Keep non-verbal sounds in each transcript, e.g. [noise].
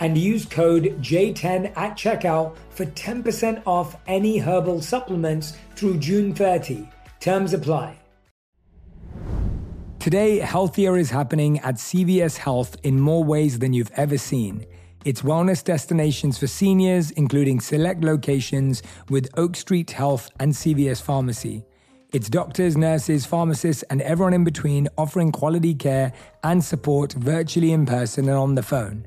and use code J10 at checkout for 10% off any herbal supplements through June 30. Terms apply. Today, healthier is happening at CVS Health in more ways than you've ever seen. It's wellness destinations for seniors, including select locations with Oak Street Health and CVS Pharmacy. It's doctors, nurses, pharmacists, and everyone in between offering quality care and support virtually in person and on the phone.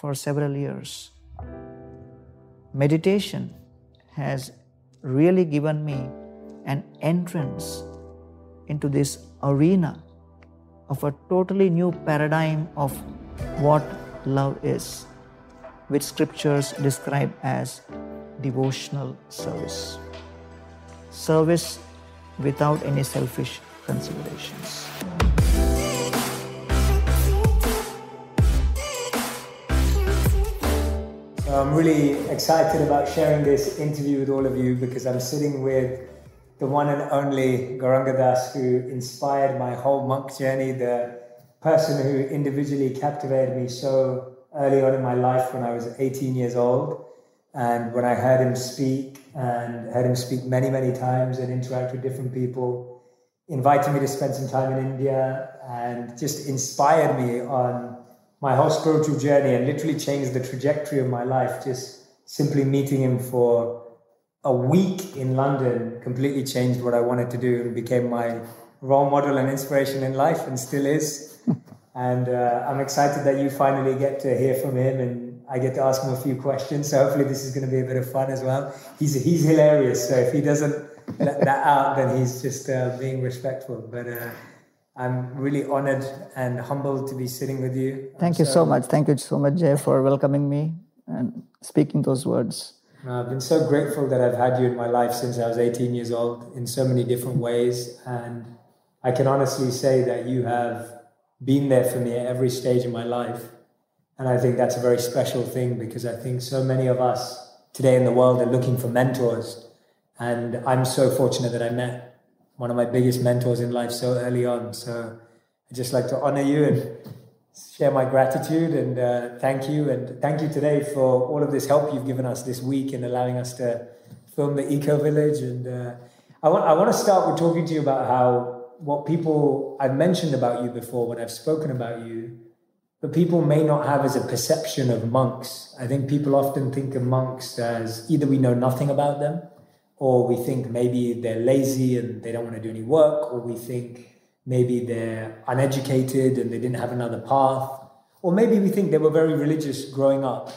For several years, meditation has really given me an entrance into this arena of a totally new paradigm of what love is, which scriptures describe as devotional service. Service without any selfish considerations. I'm really excited about sharing this interview with all of you because I'm sitting with the one and only Gauranga Das who inspired my whole monk journey, the person who individually captivated me so early on in my life when I was 18 years old. And when I heard him speak and heard him speak many, many times and interact with different people, invited me to spend some time in India and just inspired me on my whole spiritual journey and literally changed the trajectory of my life. Just simply meeting him for a week in London completely changed what I wanted to do and became my role model and inspiration in life and still is. [laughs] and uh, I'm excited that you finally get to hear from him and I get to ask him a few questions. So hopefully this is going to be a bit of fun as well. He's he's hilarious. So if he doesn't let that out, then he's just uh, being respectful. But uh, I'm really honored and humbled to be sitting with you. Thank you so much. Thank you so much, Jay, for welcoming me and speaking those words. I've been so grateful that I've had you in my life since I was 18 years old in so many different ways. And I can honestly say that you have been there for me at every stage of my life. And I think that's a very special thing because I think so many of us today in the world are looking for mentors. And I'm so fortunate that I met one of my biggest mentors in life so early on. So I'd just like to honor you and share my gratitude and uh, thank you. And thank you today for all of this help you've given us this week in allowing us to film the Eco Village. And uh, I, want, I want to start with talking to you about how what people I've mentioned about you before when I've spoken about you but people may not have as a perception of monks. I think people often think of monks as either we know nothing about them, or we think maybe they're lazy and they don't want to do any work, or we think maybe they're uneducated and they didn't have another path, or maybe we think they were very religious growing up.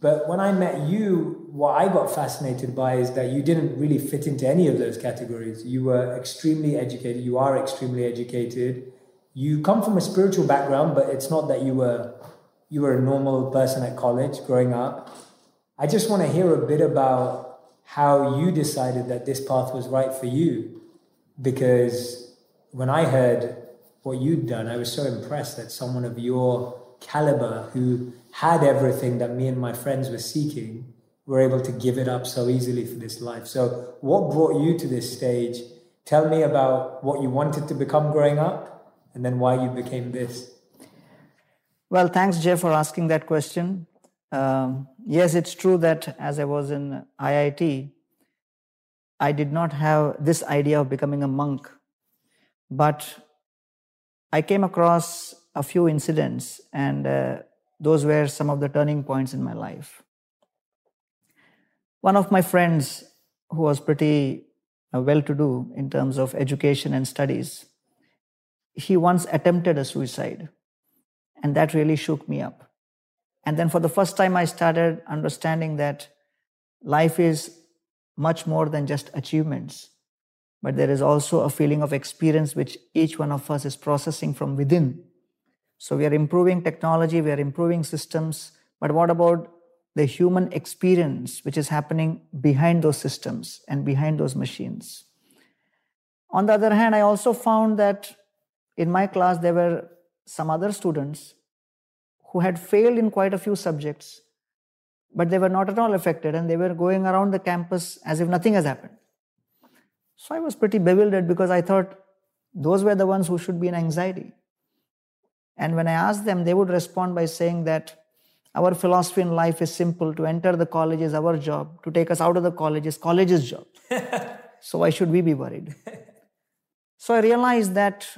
But when I met you, what I got fascinated by is that you didn't really fit into any of those categories. You were extremely educated, you are extremely educated you come from a spiritual background, but it's not that you were you were a normal person at college growing up. I just want to hear a bit about how you decided that this path was right for you. Because when I heard what you'd done, I was so impressed that someone of your caliber who had everything that me and my friends were seeking were able to give it up so easily for this life. So, what brought you to this stage? Tell me about what you wanted to become growing up and then why you became this. Well, thanks, Jeff, for asking that question. Um, yes, it's true that as I was in IIT, I did not have this idea of becoming a monk, but I came across a few incidents, and uh, those were some of the turning points in my life. One of my friends, who was pretty uh, well to do in terms of education and studies, he once attempted a suicide. And that really shook me up. And then for the first time, I started understanding that life is much more than just achievements, but there is also a feeling of experience which each one of us is processing from within. So we are improving technology, we are improving systems, but what about the human experience which is happening behind those systems and behind those machines? On the other hand, I also found that in my class there were some other students who had failed in quite a few subjects, but they were not at all affected and they were going around the campus as if nothing has happened. So I was pretty bewildered because I thought those were the ones who should be in anxiety. And when I asked them, they would respond by saying that our philosophy in life is simple to enter the college is our job, to take us out of the college is college's job. [laughs] so why should we be worried? so I realized that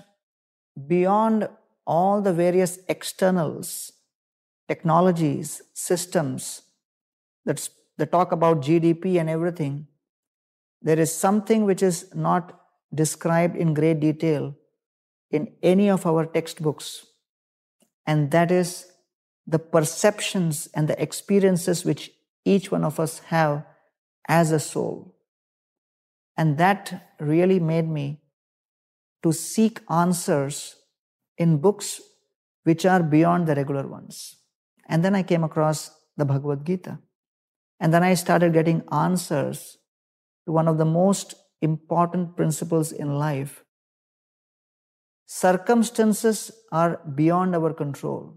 beyond all the various externals, technologies, systems that's, that talk about GDP and everything, there is something which is not described in great detail in any of our textbooks, and that is the perceptions and the experiences which each one of us have as a soul. And that really made me to seek answers in books which are beyond the regular ones. And then I came across the Bhagavad Gita. And then I started getting answers to one of the most important principles in life. Circumstances are beyond our control,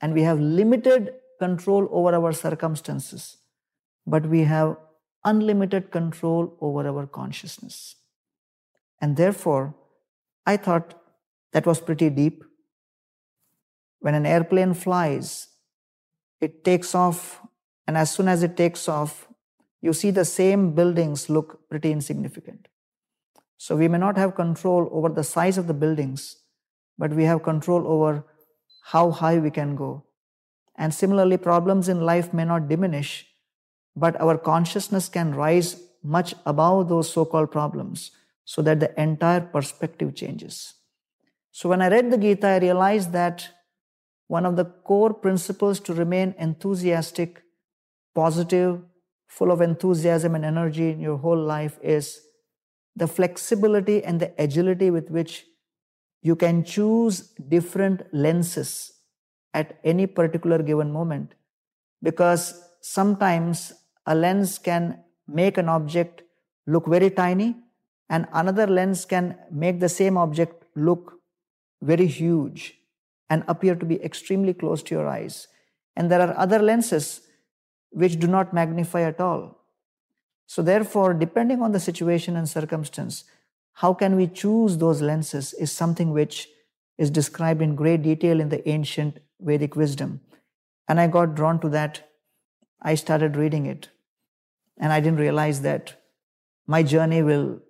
and we have limited control over our circumstances, but we have unlimited control over our consciousness. And therefore, I thought that was pretty deep. When an airplane flies, it takes off, and as soon as it takes off, you see the same buildings look pretty insignificant. So we may not have control over the size of the buildings, but we have control over how high we can go. And similarly, problems in life may not diminish, but our consciousness can rise much above those so called problems so that the entire perspective changes. So when I read the Gita, I realized that one of the core principles to remain enthusiastic, positive, full of enthusiasm and energy in your whole life is the flexibility and the agility with which you can choose different lenses at any particular given moment. Because sometimes a lens can make an object look very tiny, and another lens can make the same object look very huge and appear to be extremely close to your eyes. And there are other lenses which do not magnify at all. So, therefore, depending on the situation and circumstance, how can we choose those lenses is something which is described in great detail in the ancient Vedic wisdom. And I got drawn to that. I started reading it. And I didn't realize that my journey will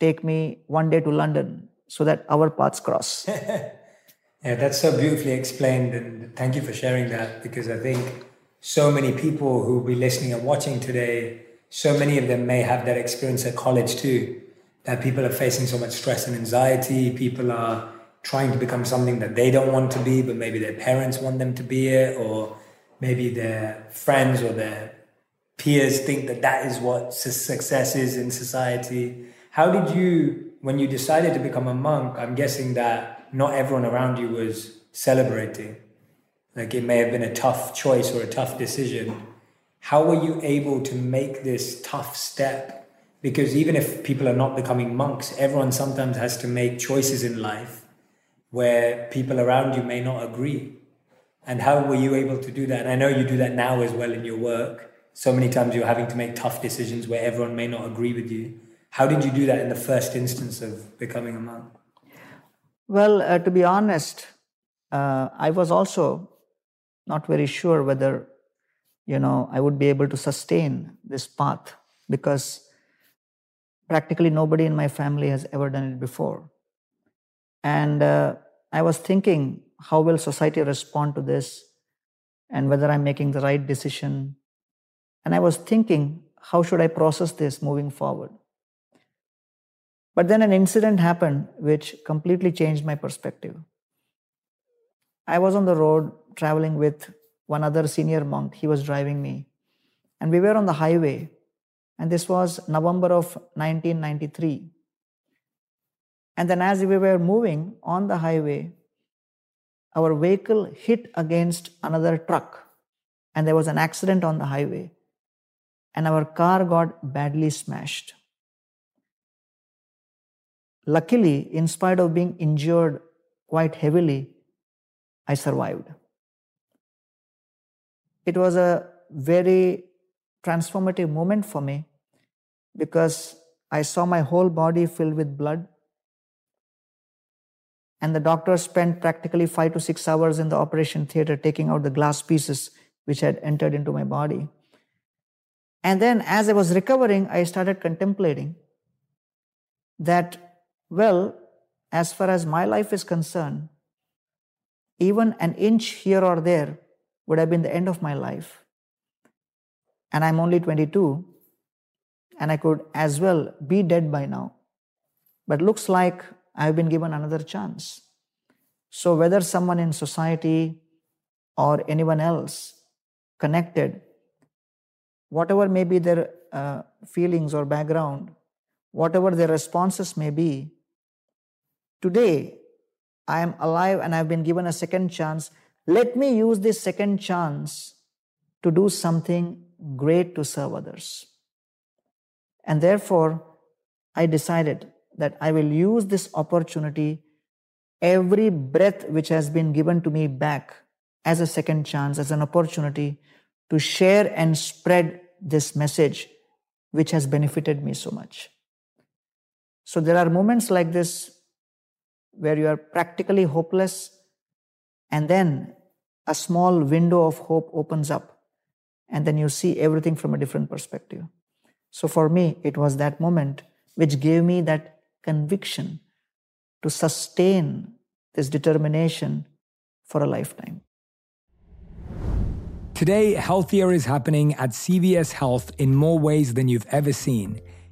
take me one day to London so that our paths cross. [laughs] yeah, that's so beautifully explained. And thank you for sharing that because I think so many people who will be listening and watching today, so many of them may have that experience at college too. That people are facing so much stress and anxiety. People are trying to become something that they don't want to be, but maybe their parents want them to be it, or maybe their friends or their peers think that that is what success is in society. How did you when you decided to become a monk, I'm guessing that not everyone around you was celebrating. like it may have been a tough choice or a tough decision. How were you able to make this tough step? Because even if people are not becoming monks, everyone sometimes has to make choices in life where people around you may not agree. And how were you able to do that? And I know you do that now as well in your work. So many times you're having to make tough decisions where everyone may not agree with you. How did you do that in the first instance of becoming a monk? Well, uh, to be honest, uh, I was also not very sure whether, you know, I would be able to sustain this path because practically nobody in my family has ever done it before. And uh, I was thinking, how will society respond to this and whether I'm making the right decision. And I was thinking, how should I process this moving forward? But then an incident happened which completely changed my perspective. I was on the road traveling with one other senior monk. He was driving me. And we were on the highway. And this was November of 1993. And then as we were moving on the highway, our vehicle hit against another truck. And there was an accident on the highway. And our car got badly smashed. Luckily, in spite of being injured quite heavily, I survived. It was a very transformative moment for me because I saw my whole body filled with blood. And the doctor spent practically five to six hours in the operation theater taking out the glass pieces which had entered into my body. And then, as I was recovering, I started contemplating that well, as far as my life is concerned, even an inch here or there would have been the end of my life. And I'm only 22, and I could as well be dead by now. But looks like I've been given another chance. So, whether someone in society or anyone else connected, whatever may be their uh, feelings or background, whatever their responses may be, today I am alive and I've been given a second chance. Let me use this second chance to do something great to serve others. And therefore, I decided that I will use this opportunity, every breath which has been given to me back as a second chance, as an opportunity to share and spread this message which has benefited me so much. So there are moments like this where you are practically hopeless, and then a small window of hope opens up, and then you see everything from a different perspective. So for me, it was that moment which gave me that conviction to sustain this determination for a lifetime. Today, healthier is happening at CVS Health in more ways than you've ever seen.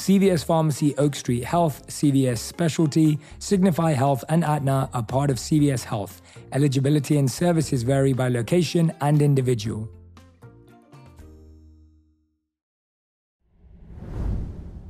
CVS Pharmacy, Oak Street Health, CVS Specialty, Signify Health, and Aetna are part of CVS Health. Eligibility and services vary by location and individual.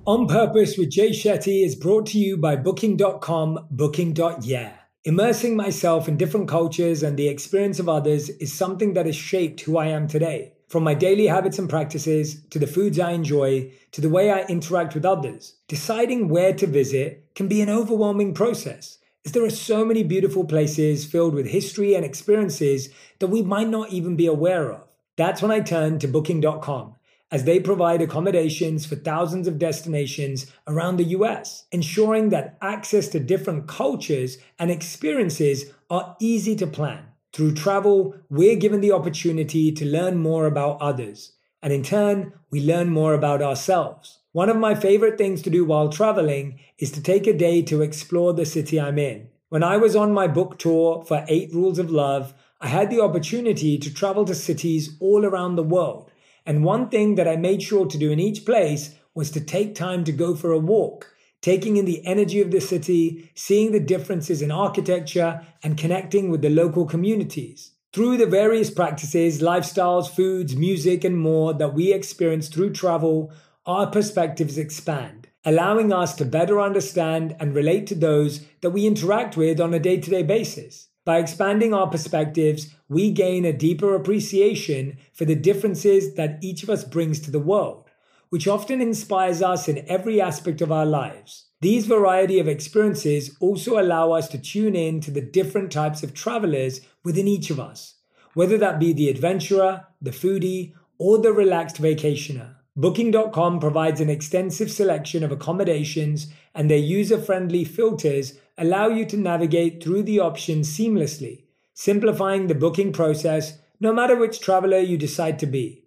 On Purpose with Jay Shetty is brought to you by Booking.com, Booking.yeah. Immersing myself in different cultures and the experience of others is something that has shaped who I am today. From my daily habits and practices to the foods I enjoy to the way I interact with others, deciding where to visit can be an overwhelming process, as there are so many beautiful places filled with history and experiences that we might not even be aware of. That's when I turn to Booking.com, as they provide accommodations for thousands of destinations around the US, ensuring that access to different cultures and experiences are easy to plan. Through travel, we're given the opportunity to learn more about others, and in turn, we learn more about ourselves. One of my favorite things to do while traveling is to take a day to explore the city I'm in. When I was on my book tour for Eight Rules of Love, I had the opportunity to travel to cities all around the world. And one thing that I made sure to do in each place was to take time to go for a walk, taking in the energy of the city, seeing the differences in architecture, and connecting with the local communities. Through the various practices, lifestyles, foods, music, and more that we experience through travel, our perspectives expand, allowing us to better understand and relate to those that we interact with on a day to day basis. By expanding our perspectives, we gain a deeper appreciation for the differences that each of us brings to the world, which often inspires us in every aspect of our lives. These variety of experiences also allow us to tune in to the different types of travelers within each of us, whether that be the adventurer, the foodie, or the relaxed vacationer. Booking.com provides an extensive selection of accommodations, and their user friendly filters allow you to navigate through the options seamlessly, simplifying the booking process no matter which traveler you decide to be.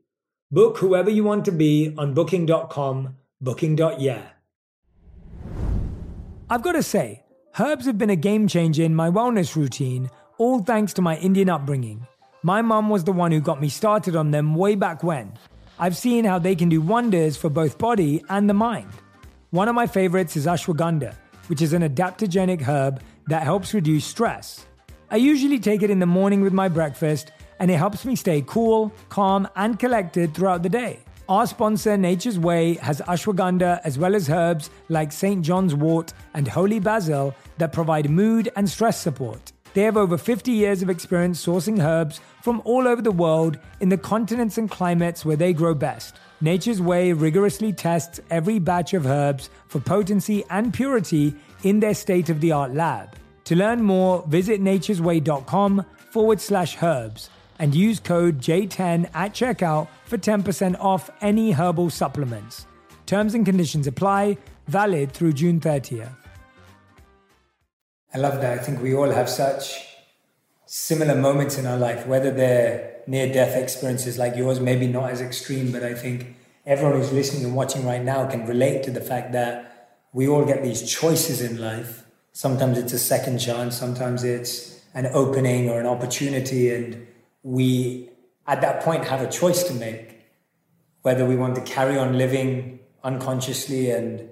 Book whoever you want to be on Booking.com, Booking.yeah. I've got to say, herbs have been a game changer in my wellness routine, all thanks to my Indian upbringing. My mum was the one who got me started on them way back when. I've seen how they can do wonders for both body and the mind. One of my favorites is ashwagandha, which is an adaptogenic herb that helps reduce stress. I usually take it in the morning with my breakfast, and it helps me stay cool, calm, and collected throughout the day. Our sponsor, Nature's Way, has ashwagandha as well as herbs like St. John's wort and holy basil that provide mood and stress support. They have over 50 years of experience sourcing herbs from all over the world in the continents and climates where they grow best. Nature's Way rigorously tests every batch of herbs for potency and purity in their state of the art lab. To learn more, visit nature'sway.com forward slash herbs and use code J10 at checkout for 10% off any herbal supplements. Terms and conditions apply, valid through June 30th. I love that. I think we all have such similar moments in our life, whether they're near death experiences like yours, maybe not as extreme, but I think everyone who's listening and watching right now can relate to the fact that we all get these choices in life. Sometimes it's a second chance, sometimes it's an opening or an opportunity, and we at that point have a choice to make whether we want to carry on living unconsciously and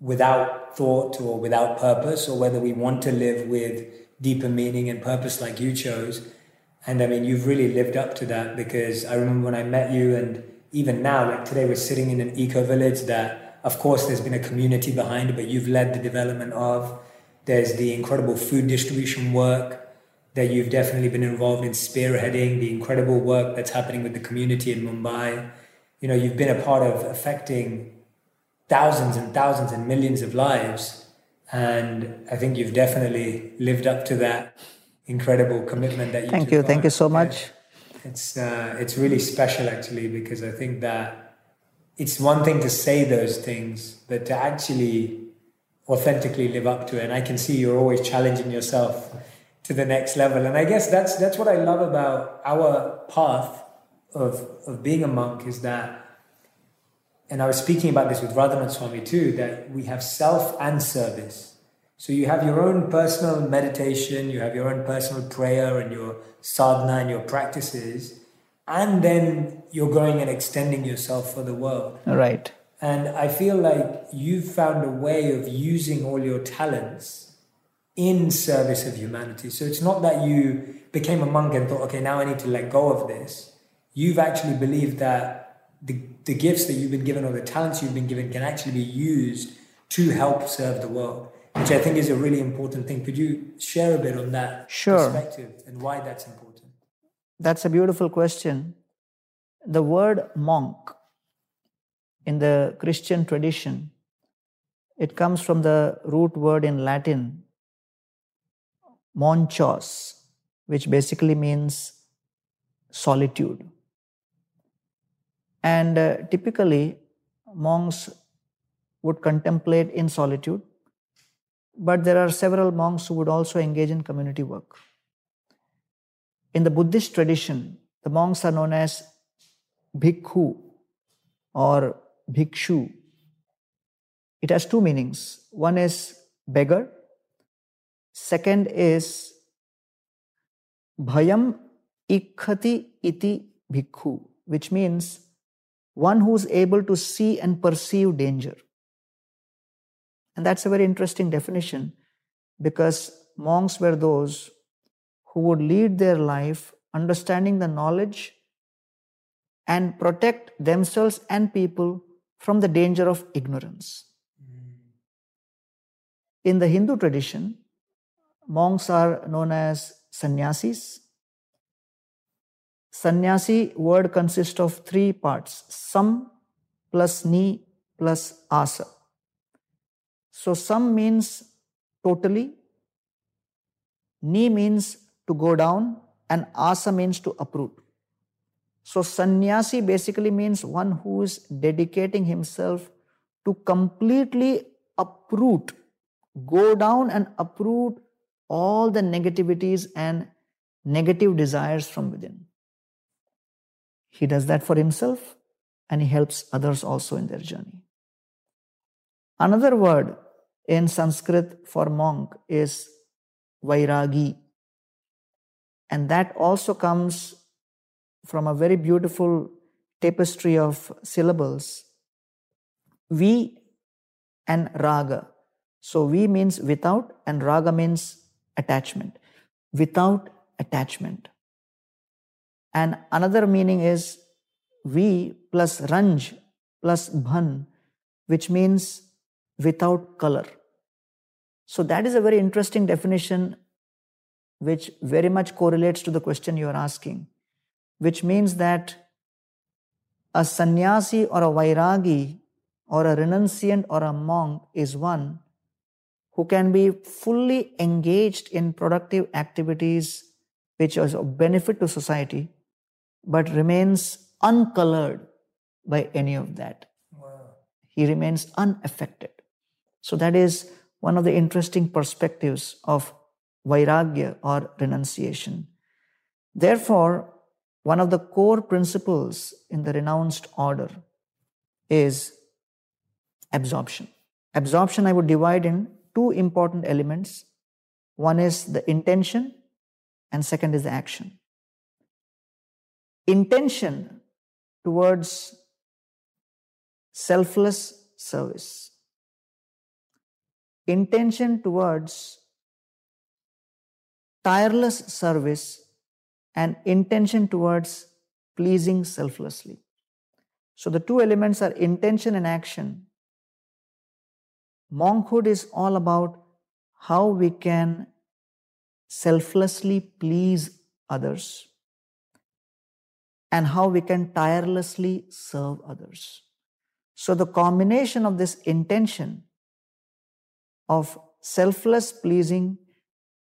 without thought or without purpose, or whether we want to live with deeper meaning and purpose like you chose. And I mean, you've really lived up to that because I remember when I met you, and even now, like today, we're sitting in an eco village that, of course, there's been a community behind but you've led the development of. There's the incredible food distribution work that you've definitely been involved in spearheading, the incredible work that's happening with the community in Mumbai. You know, you've been a part of affecting thousands and thousands and millions of lives. And I think you've definitely lived up to that incredible commitment that you Thank you. Thank you so much. It's, uh, it's really special actually because I think that it's one thing to say those things, but to actually authentically live up to it. And I can see you're always challenging yourself to the next level. And I guess that's that's what I love about our path of of being a monk is that and I was speaking about this with Radhanath Swami too, that we have self and service. So you have your own personal meditation, you have your own personal prayer and your sadhana and your practices, and then you're going and extending yourself for the world. Right. And I feel like you've found a way of using all your talents in service of humanity. So it's not that you became a monk and thought, okay, now I need to let go of this. You've actually believed that the, the gifts that you've been given or the talents you've been given can actually be used to help serve the world, which I think is a really important thing. Could you share a bit on that sure. perspective and why that's important? That's a beautiful question. The word monk in the Christian tradition, it comes from the root word in Latin monachos, which basically means solitude. And uh, typically, monks would contemplate in solitude, but there are several monks who would also engage in community work. In the Buddhist tradition, the monks are known as bhikkhu or bhikshu. It has two meanings. One is beggar Second is bhayam Ikhati iti bhikkhu, which means one who's able to see and perceive danger. And that's a very interesting definition because monks were those who would lead their life understanding the knowledge and protect themselves and people from the danger of ignorance. Hmm. In the Hindu tradition, monks are known as sannyasis. Sannyasi word consists of three parts sam plus ni plus asa. So, sam means totally, ni means to go down, and asa means to uproot. So, sannyasi basically means one who is dedicating himself to completely uproot, go down and uproot all the negativities and negative desires from within. He does that for himself and he helps others also in their journey. Another word in Sanskrit for monk is vairagi. And that also comes from a very beautiful tapestry of syllables. Vi and raga. So vi means without and raga means attachment. Without attachment. And another meaning is vi plus ranj plus bhan, which means without color. So that is a very interesting definition which very much correlates to the question you are asking which means that a sannyasi or a vairagi or a renunciant or a monk is one who can be fully engaged in productive activities which is of benefit to society but remains uncolored by any of that. Wow. He remains unaffected. So, that is one of the interesting perspectives of vairagya or renunciation. Therefore, one of the core principles in the renounced order is absorption. Absorption I would divide in two important elements. One is the intention, and second is the action. Intention towards selfless service. Intention towards tireless service and intention towards pleasing selflessly. So the two elements are intention and action. Monkhood is all about how we can selflessly please others and how we can tirelessly serve others. So the combination of this intention of selfless pleasing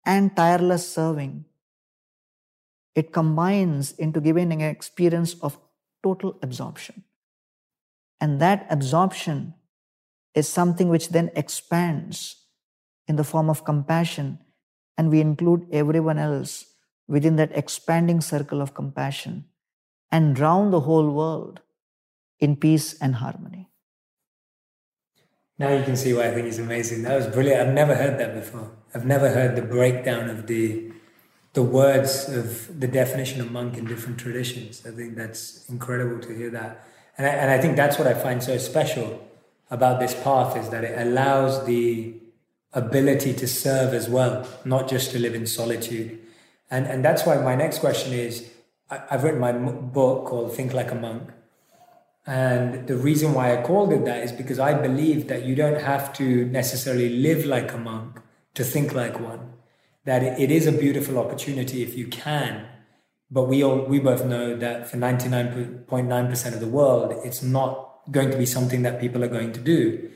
and tireless serving it combines into giving an experience of total absorption. And that absorption is something which then expands in the form of compassion, and we include everyone else within that expanding circle of compassion and drown the whole world in peace and harmony. Now you can see why I think he's amazing. That was brilliant. I've never heard that before. I've never heard the breakdown of the the words of the definition of monk in different traditions. I think that's incredible to hear that. And I, and I think that's what I find so special about this path is that it allows the ability to serve as well, not just to live in solitude. And, and that's why my next question is I, I've written my book called Think Like a Monk. And the reason why I called it that is because I believe that you don't have to necessarily live like a monk to think like one that it is a beautiful opportunity if you can. But we all we both know that for 99.9% of the world, it's not going to be something that people are going to do.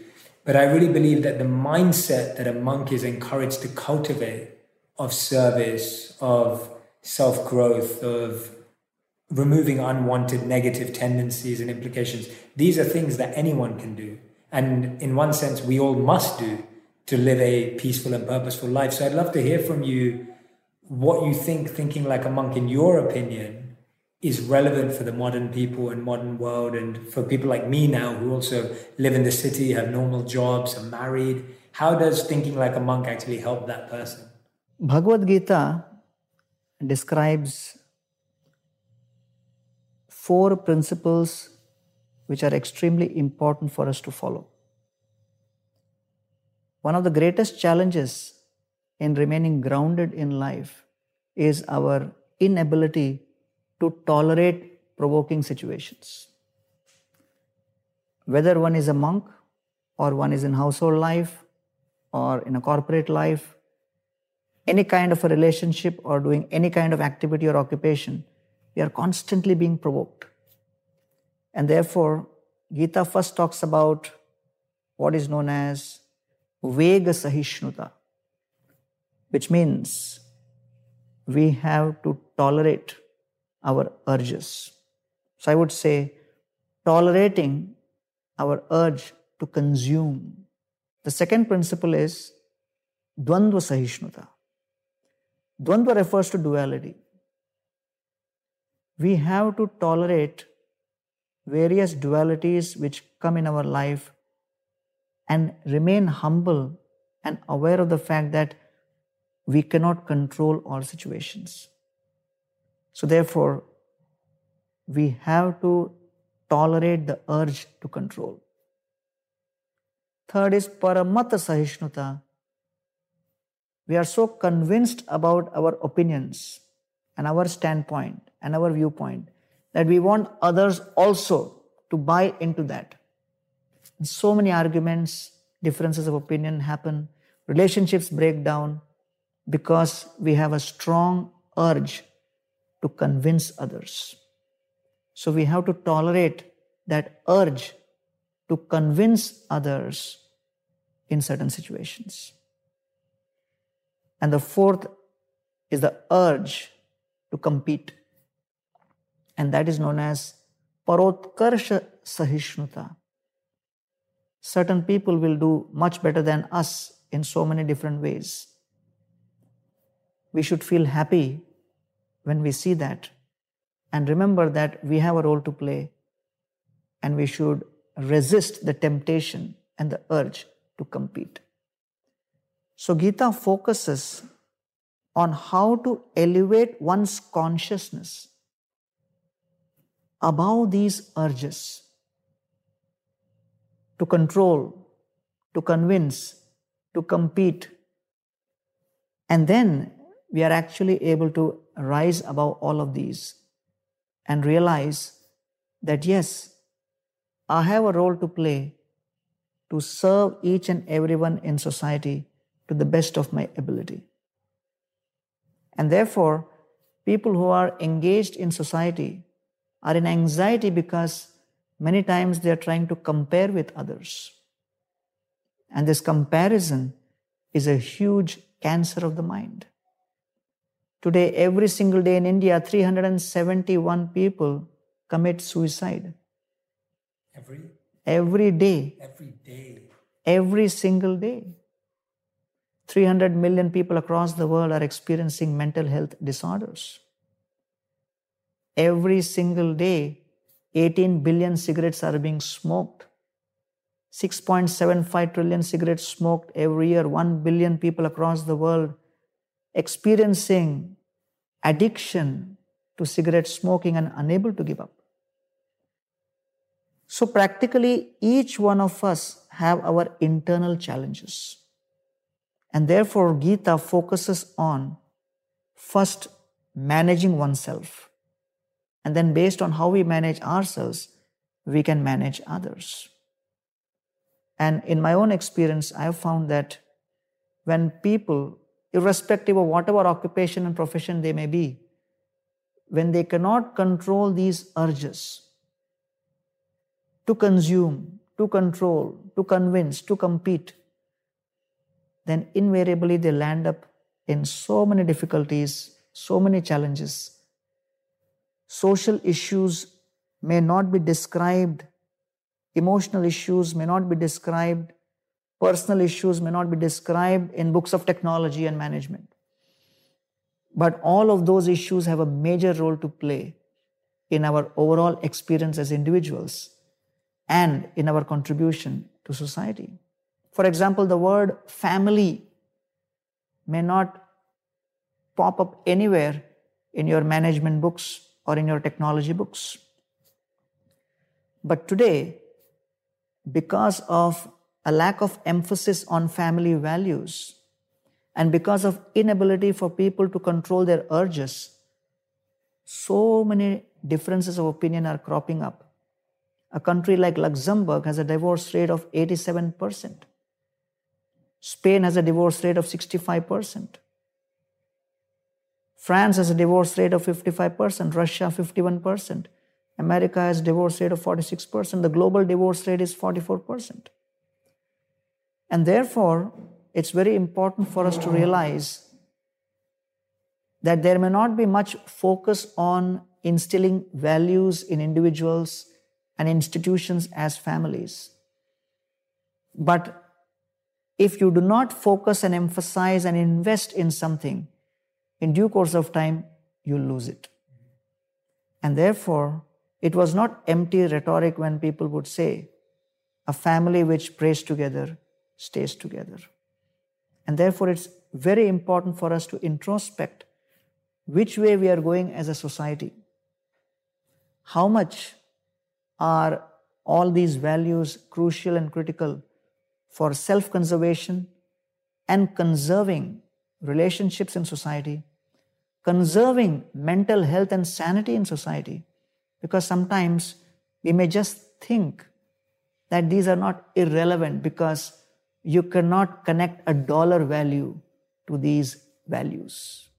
But I really believe that the mindset that a monk is encouraged to cultivate of service, of self growth, of removing unwanted negative tendencies and implications, these are things that anyone can do. And in one sense, we all must do to live a peaceful and purposeful life. So I'd love to hear from you what you think thinking like a monk, in your opinion, is relevant for the modern people and modern world, and for people like me now who also live in the city, have normal jobs, are married. How does thinking like a monk actually help that person? Bhagavad Gita describes four principles which are extremely important for us to follow. One of the greatest challenges in remaining grounded in life is our inability to tolerate provoking situations. Whether one is a monk or one is in household life or in a corporate life, any kind of a relationship or doing any kind of activity or occupation, we are constantly being provoked. And therefore, Gita first talks about what is known as Vega Sahishnuta, which means we have to tolerate our urges. So I would say tolerating our urge to consume. The second principle is Dvandva Sahishnuta. Dvandva refers to duality. We have to tolerate various dualities which come in our life and remain humble and aware of the fact that we cannot control all situations. So, therefore, we have to tolerate the urge to control. Third is paramata sahishnuta. We are so convinced about our opinions and our standpoint and our viewpoint that we want others also to buy into that. And so many arguments, differences of opinion happen, relationships break down because we have a strong urge to convince others. So we have to tolerate that urge to convince others in certain situations. And the fourth is the urge to compete and that is known as parotkarsha sahishnuta. Certain people will do much better than us in so many different ways. We should feel happy when we see that and remember that we have a role to play and we should resist the temptation and the urge to compete. So, Gita focuses on how to elevate one's consciousness above these urges to control, to convince, to compete. And then we are actually able to rise above all of these and realize that yes, I have a role to play to serve each and everyone in society to the best of my ability. And therefore, people who are engaged in society are in anxiety because many times they are trying to compare with others. And this comparison is a huge cancer of the mind. Today, every single day in India, 371 people commit suicide. Every? Every day. Every day. Every single day. 300 million people across the world are experiencing mental health disorders. Every single day, 18 billion cigarettes are being smoked. 6.75 trillion cigarettes smoked every year. 1 billion people across the world experiencing addiction to cigarette smoking and unable to give up. So, practically, each one of us have our internal challenges. And therefore, Gita focuses on first managing oneself and then, based on how we manage ourselves, we can manage others. And in my own experience, I have found that when people, irrespective of whatever occupation and profession they may be, when they cannot control these urges to consume, to control, to convince, to compete, then invariably they land up in so many difficulties, so many challenges. Social issues may not be described, emotional issues may not be described, personal issues may not be described in books of technology and management. But all of those issues have a major role to play in our overall experience as individuals and in our contribution to society. For example, the word family may not pop up anywhere in your management books or in your technology books. But today, because of a lack of emphasis on family values and because of inability for people to control their urges, so many differences of opinion are cropping up. A country like Luxembourg has a divorce rate of 87%. Spain has a divorce rate of 65%. France has a divorce rate of 55%, Russia 51%. America has divorce rate of 46%. The global divorce rate is 44%. And therefore, it's very important for us to realize that there may not be much focus on instilling values in individuals and institutions as families. But if you do not focus and emphasize and invest in something, in due course of time, you'll lose it. And therefore, it was not empty rhetoric when people would say, a family which prays together stays together. And therefore, it's very important for us to introspect which way we are going as a society. How much are all these values crucial and critical for self conservation and conserving relationships in society, conserving mental health and sanity in society? Because sometimes we may just think that these are not irrelevant because you cannot connect a dollar value to these values.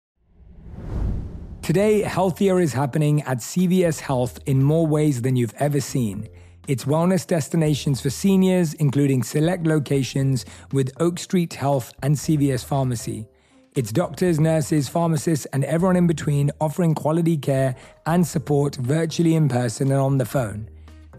Today, healthier is happening at CVS Health in more ways than you've ever seen. It's wellness destinations for seniors, including select locations with Oak Street Health and CVS Pharmacy. It's doctors, nurses, pharmacists, and everyone in between offering quality care and support virtually in person and on the phone.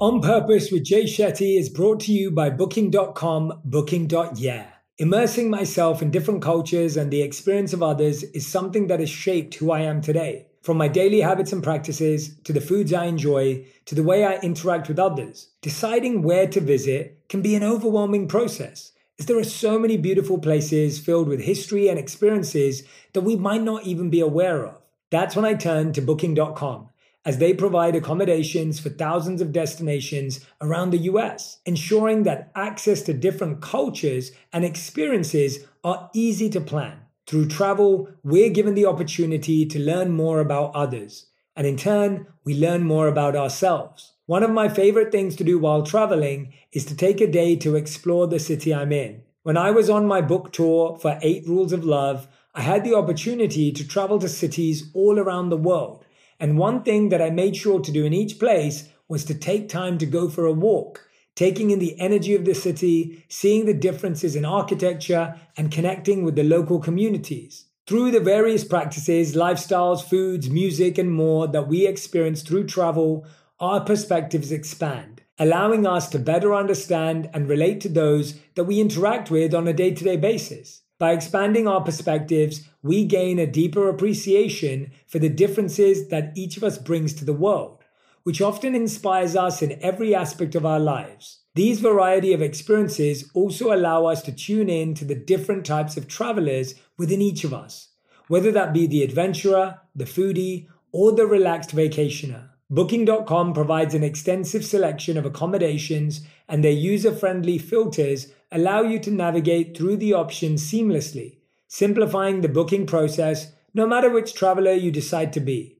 On Purpose with Jay Shetty is brought to you by Booking.com, Booking.yeah. Immersing myself in different cultures and the experience of others is something that has shaped who I am today. From my daily habits and practices, to the foods I enjoy, to the way I interact with others, deciding where to visit can be an overwhelming process, as there are so many beautiful places filled with history and experiences that we might not even be aware of. That's when I turn to Booking.com as they provide accommodations for thousands of destinations around the US, ensuring that access to different cultures and experiences are easy to plan. Through travel, we're given the opportunity to learn more about others, and in turn, we learn more about ourselves. One of my favorite things to do while traveling is to take a day to explore the city I'm in. When I was on my book tour for Eight Rules of Love, I had the opportunity to travel to cities all around the world and one thing that I made sure to do in each place was to take time to go for a walk, taking in the energy of the city, seeing the differences in architecture, and connecting with the local communities. Through the various practices, lifestyles, foods, music, and more that we experience through travel, our perspectives expand, allowing us to better understand and relate to those that we interact with on a day to day basis. By expanding our perspectives, we gain a deeper appreciation for the differences that each of us brings to the world, which often inspires us in every aspect of our lives. These variety of experiences also allow us to tune in to the different types of travelers within each of us, whether that be the adventurer, the foodie, or the relaxed vacationer. Booking.com provides an extensive selection of accommodations, and their user friendly filters allow you to navigate through the options seamlessly, simplifying the booking process no matter which traveler you decide to be.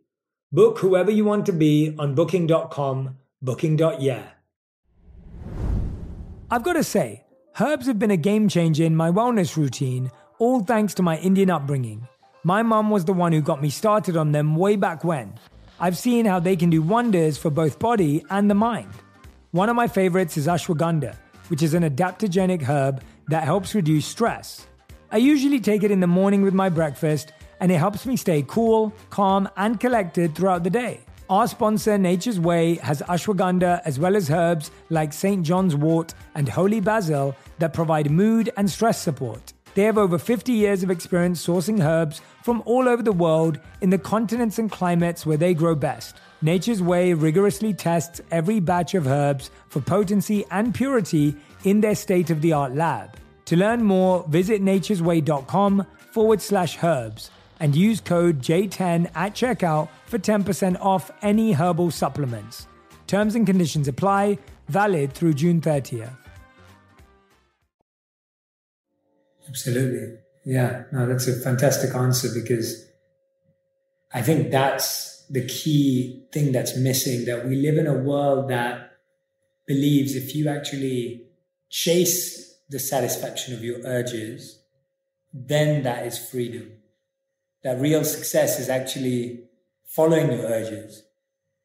Book whoever you want to be on booking.com, booking.yeah. I've got to say, herbs have been a game changer in my wellness routine, all thanks to my Indian upbringing. My mum was the one who got me started on them way back when. I've seen how they can do wonders for both body and the mind. One of my favorites is ashwagandha which is an adaptogenic herb that helps reduce stress. I usually take it in the morning with my breakfast, and it helps me stay cool, calm, and collected throughout the day. Our sponsor, Nature's Way, has ashwagandha as well as herbs like St. John's wort and holy basil that provide mood and stress support. They have over 50 years of experience sourcing herbs from all over the world in the continents and climates where they grow best. Nature's Way rigorously tests every batch of herbs for potency and purity in their state of the art lab. To learn more, visit nature'sway.com forward slash herbs and use code J10 at checkout for 10% off any herbal supplements. Terms and conditions apply, valid through June 30th. Absolutely. Yeah, no, that's a fantastic answer because I think that's the key thing that's missing that we live in a world that believes if you actually chase the satisfaction of your urges, then that is freedom. That real success is actually following your urges.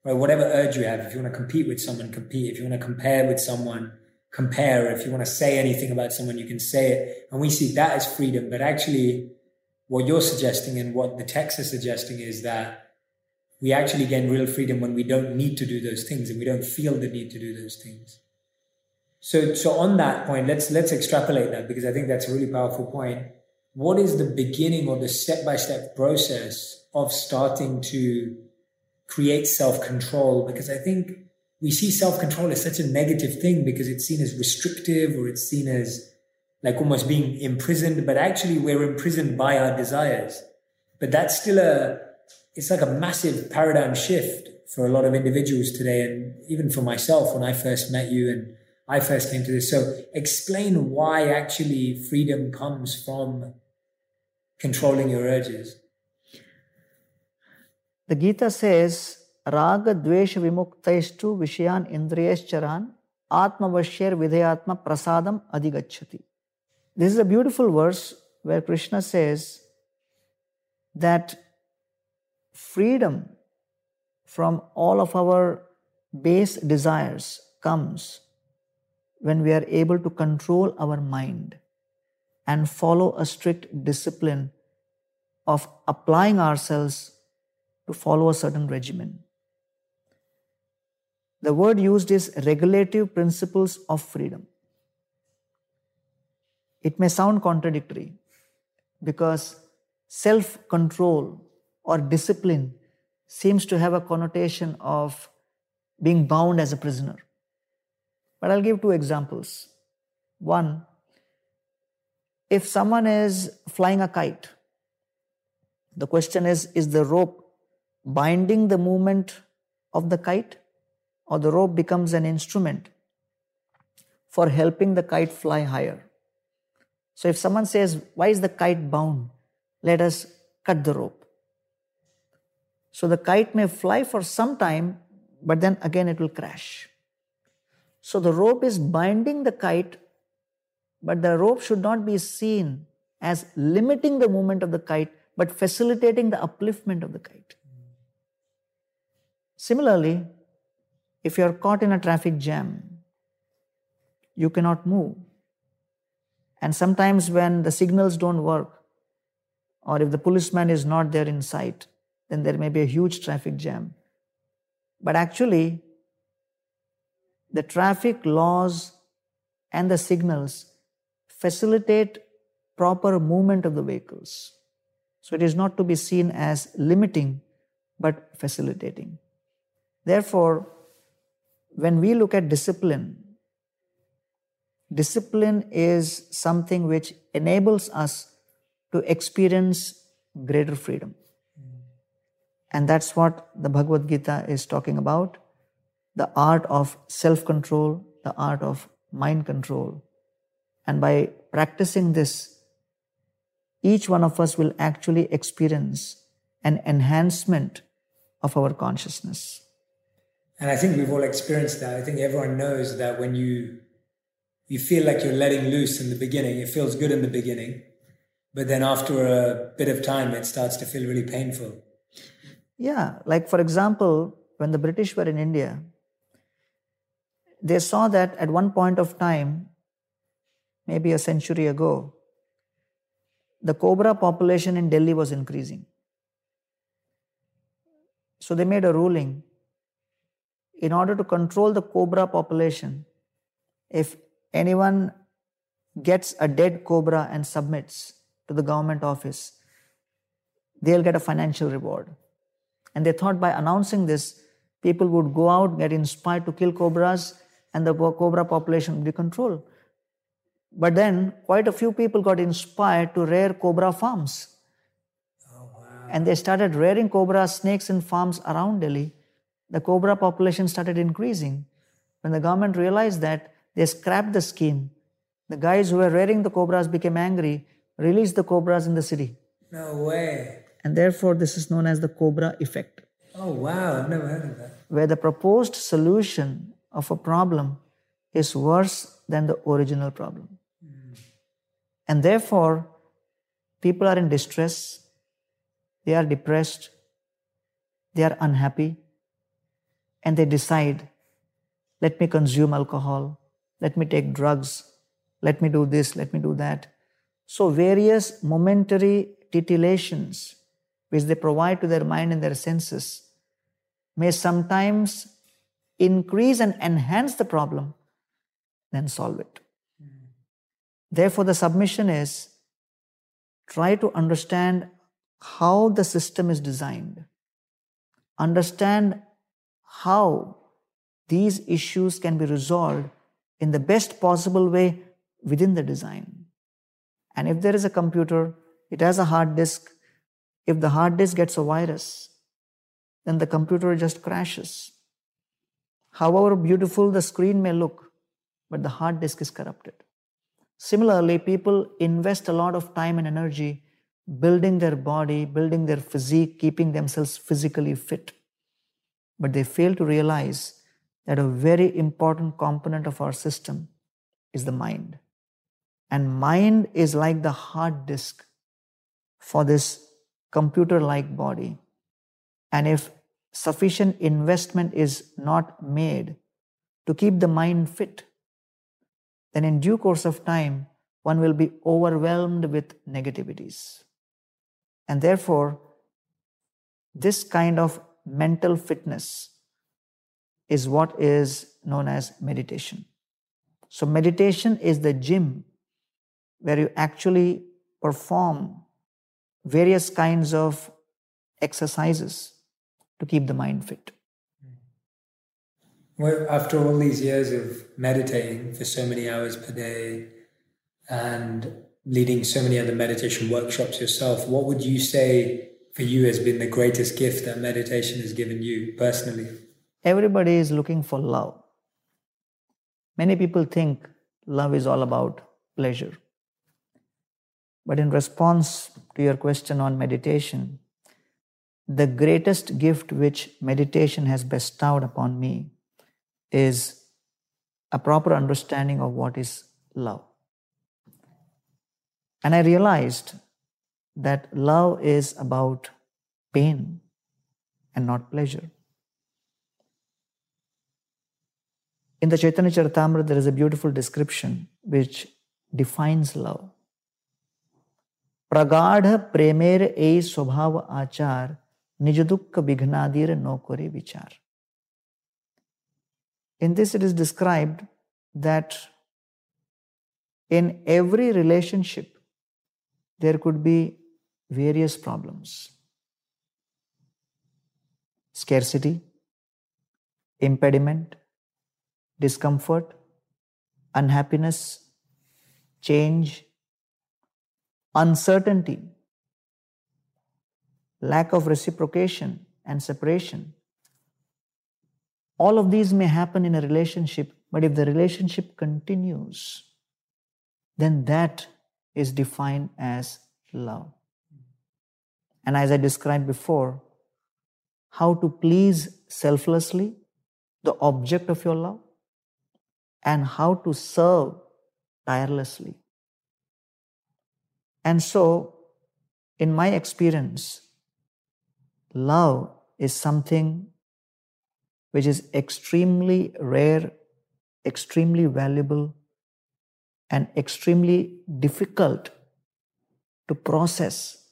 Right? Whatever urge you have, if you want to compete with someone, compete. If you want to compare with someone, compare. If you want to say anything about someone, you can say it. And we see that as freedom. But actually, what you're suggesting and what the text is suggesting is that we actually gain real freedom when we don't need to do those things and we don't feel the need to do those things. So, so on that point, let's let's extrapolate that because I think that's a really powerful point. What is the beginning or the step by step process of starting to create self control? Because I think we see self control as such a negative thing because it's seen as restrictive or it's seen as like almost being imprisoned, but actually we're imprisoned by our desires. But that's still a, it's like a massive paradigm shift for a lot of individuals today. And even for myself, when I first met you and I first came to this. So explain why actually freedom comes from controlling your urges. The Gita says, Raga Dvesha Vimuktaishtu Vishayan Indriyascharan Atmavashyar Vidayatma Prasadam Adigachati. This is a beautiful verse where Krishna says that freedom from all of our base desires comes when we are able to control our mind and follow a strict discipline of applying ourselves to follow a certain regimen. The word used is regulative principles of freedom. It may sound contradictory because self control or discipline seems to have a connotation of being bound as a prisoner. But I'll give two examples. One, if someone is flying a kite, the question is is the rope binding the movement of the kite? or the rope becomes an instrument for helping the kite fly higher. So if someone says, Why is the kite bound? Let us cut the rope. So the kite may fly for some time, but then again it will crash. So the rope is binding the kite, but the rope should not be seen as limiting the movement of the kite, but facilitating the upliftment of the kite. Similarly, if you are caught in a traffic jam, you cannot move. And sometimes when the signals don't work, or if the policeman is not there in sight, then there may be a huge traffic jam. But actually, the traffic laws and the signals facilitate proper movement of the vehicles. So it is not to be seen as limiting, but facilitating. Therefore, when we look at discipline, discipline is something which enables us to experience greater freedom. And that's what the Bhagavad Gita is talking about the art of self control, the art of mind control. And by practicing this, each one of us will actually experience an enhancement of our consciousness. And I think we've all experienced that. I think everyone knows that when you you feel like you're letting loose in the beginning, it feels good in the beginning, but then after a bit of time, it starts to feel really painful. Yeah, like for example, when the British were in India, they saw that at one point of time, maybe a century ago, the cobra population in Delhi was increasing. So they made a ruling in order to control the cobra population, if anyone gets a dead cobra and submits to the government office, they'll get a financial reward. And they thought by announcing this, people would go out, get inspired to kill cobras, and the cobra population would be controlled. But then quite a few people got inspired to rear cobra farms. Oh, wow. And they started rearing cobra snakes in farms around Delhi. The cobra population started increasing. When the government realized that, they scrapped the scheme. The guys who were rearing the cobras became angry, released the cobras in the city. No way. And therefore, this is known as the cobra effect. Oh, wow, I've never heard of that. Where the proposed solution of a problem is worse than the original problem. Mm. And therefore, people are in distress, they are depressed, they are unhappy, and they decide, let me consume alcohol, let me take drugs, let me do this, let me do that. So, various momentary titillations which they provide to their mind and their senses may sometimes increase and enhance the problem than solve it. Therefore, the submission is try to understand how the system is designed, understand how these issues can be resolved in the best possible way within the design. And if there is a computer, it has a hard disk. If the hard disk gets a virus, then the computer just crashes. However beautiful the screen may look, but the hard disk is corrupted. Similarly, people invest a lot of time and energy building their body, building their physique, keeping themselves physically fit. But they fail to realize that a very important component of our system is the mind. And mind is like the hard disk for this computer like body. And if sufficient investment is not made to keep the mind fit, then in due course of time, one will be overwhelmed with negativities. And therefore, this kind of mental fitness is what is known as meditation. So, meditation is the gym where you actually perform various kinds of exercises to keep the mind fit. Hmm. Well, after all these years of meditating for so many hours per day and leading so many other meditation workshops yourself, what would you say for you has been the greatest gift that meditation has given you personally? Everybody is looking for love. Many people think love is all about pleasure. But in response to your question on meditation, the greatest gift which meditation has bestowed upon me is a proper understanding of what is love. And I realized that love is about pain and not pleasure. In the Chaitanya Charitamrita, there is a beautiful description which defines love. प्रगाढ़ प्रेमेर ए स्वभाव आचार निज दुख विघ्नादिर नौकरी विचार। In this it is described that in every relationship there could be various problems scarcity impediment discomfort unhappiness change uncertainty, lack of reciprocation and separation. All of these may happen in a relationship, but if the relationship continues, then that is defined as love. And as I described before, how to please selflessly the object of your love and how to serve tirelessly and so, in my experience, love is something which is extremely rare, extremely valuable, and extremely difficult to process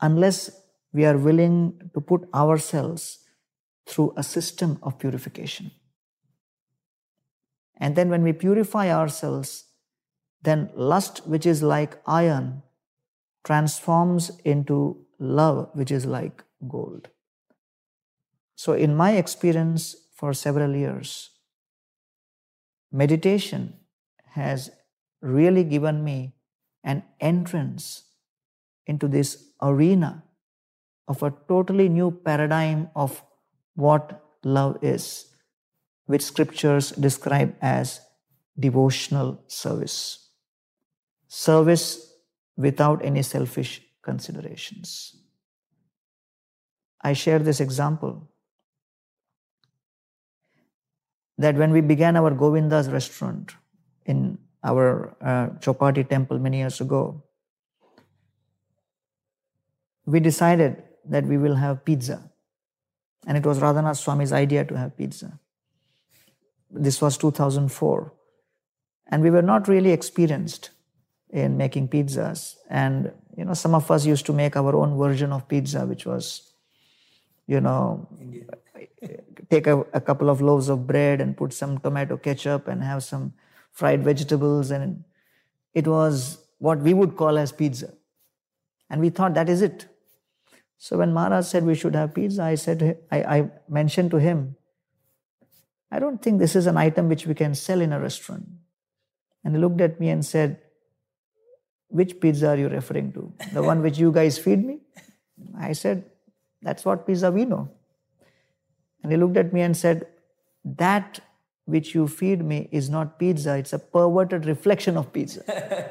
unless we are willing to put ourselves through a system of purification. And then when we purify ourselves, then lust, which is like iron, transforms into love, which is like gold. So, in my experience for several years, meditation has really given me an entrance into this arena of a totally new paradigm of what love is, which scriptures describe as devotional service. Service without any selfish considerations. I share this example that when we began our Govinda's restaurant in our uh, Chowpatty temple many years ago, we decided that we will have pizza. And it was Radhanath Swami's idea to have pizza. This was 2004. And we were not really experienced in making pizzas. And, you know, some of us used to make our own version of pizza, which was, you know, take a, a couple of loaves of bread and put some tomato ketchup and have some fried vegetables. And it was what we would call as pizza. And we thought that is it. So when Maharaj said we should have pizza, I said, I, I mentioned to him, I don't think this is an item which we can sell in a restaurant. And he looked at me and said, Which pizza are you referring to? The one which you guys feed me? I said, That's what pizza we know. And he looked at me and said, That which you feed me is not pizza, it's a perverted reflection of pizza.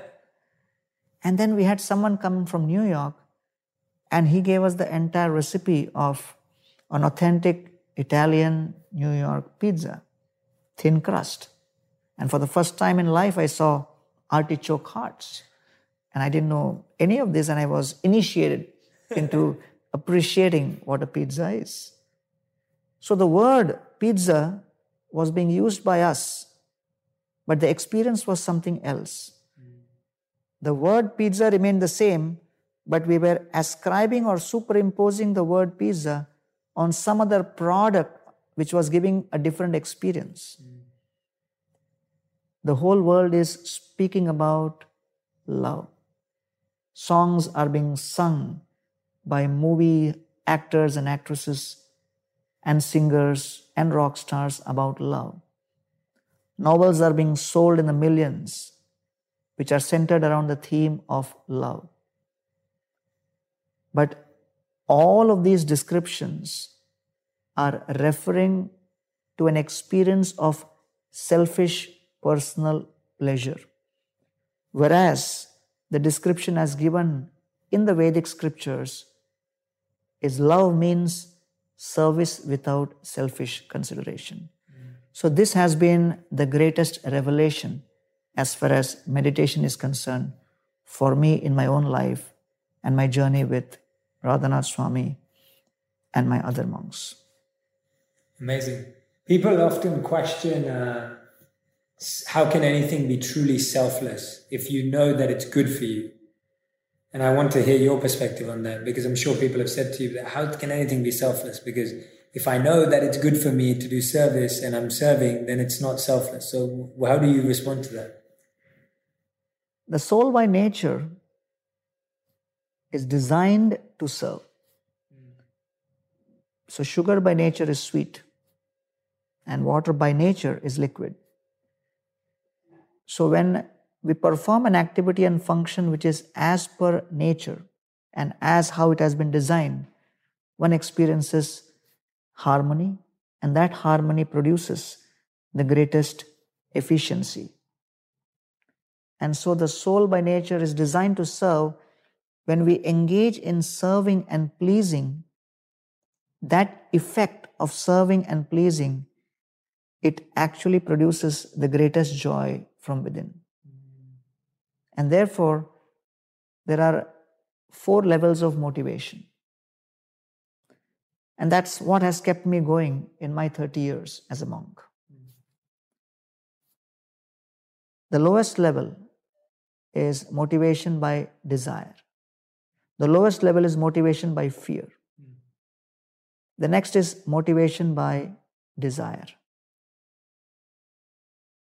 [laughs] and then we had someone come from New York and he gave us the entire recipe of an authentic Italian New York pizza, thin crust. And for the first time in life, I saw artichoke hearts. And I didn't know any of this, and I was initiated into appreciating what a pizza is. So the word pizza was being used by us, but the experience was something else. The word pizza remained the same, but we were ascribing or superimposing the word pizza on some other product which was giving a different experience. The whole world is speaking about love. Songs are being sung by movie actors and actresses and singers and rock stars about love. Novels are being sold in the millions, which are centered around the theme of love. But all of these descriptions are referring to an experience of selfish personal pleasure. Whereas the description as given in the Vedic scriptures is love means service without selfish consideration. Mm. So, this has been the greatest revelation as far as meditation is concerned for me in my own life and my journey with Radhanath Swami and my other monks. Amazing. People often question uh, how can anything be truly selfless if you know that it's good for you? And I want to hear your perspective on that because I'm sure people have said to you that how can anything be selfless? Because if I know that it's good for me to do service and I'm serving, then it's not selfless. So, how do you respond to that? The soul by nature is designed to serve. So, sugar by nature is sweet, and water by nature is liquid. So, when we perform an activity and function which is as per nature and as how it has been designed, one experiences harmony, and that harmony produces the greatest efficiency. And so, the soul by nature is designed to serve. When we engage in serving and pleasing, that effect of serving and pleasing, it actually produces the greatest joy from within. Mm. And therefore, there are four levels of motivation. And that's what has kept me going in my 30 years as a monk. Mm. The lowest level is motivation by desire. The lowest level is motivation by fear. Mm. The next is motivation by desire.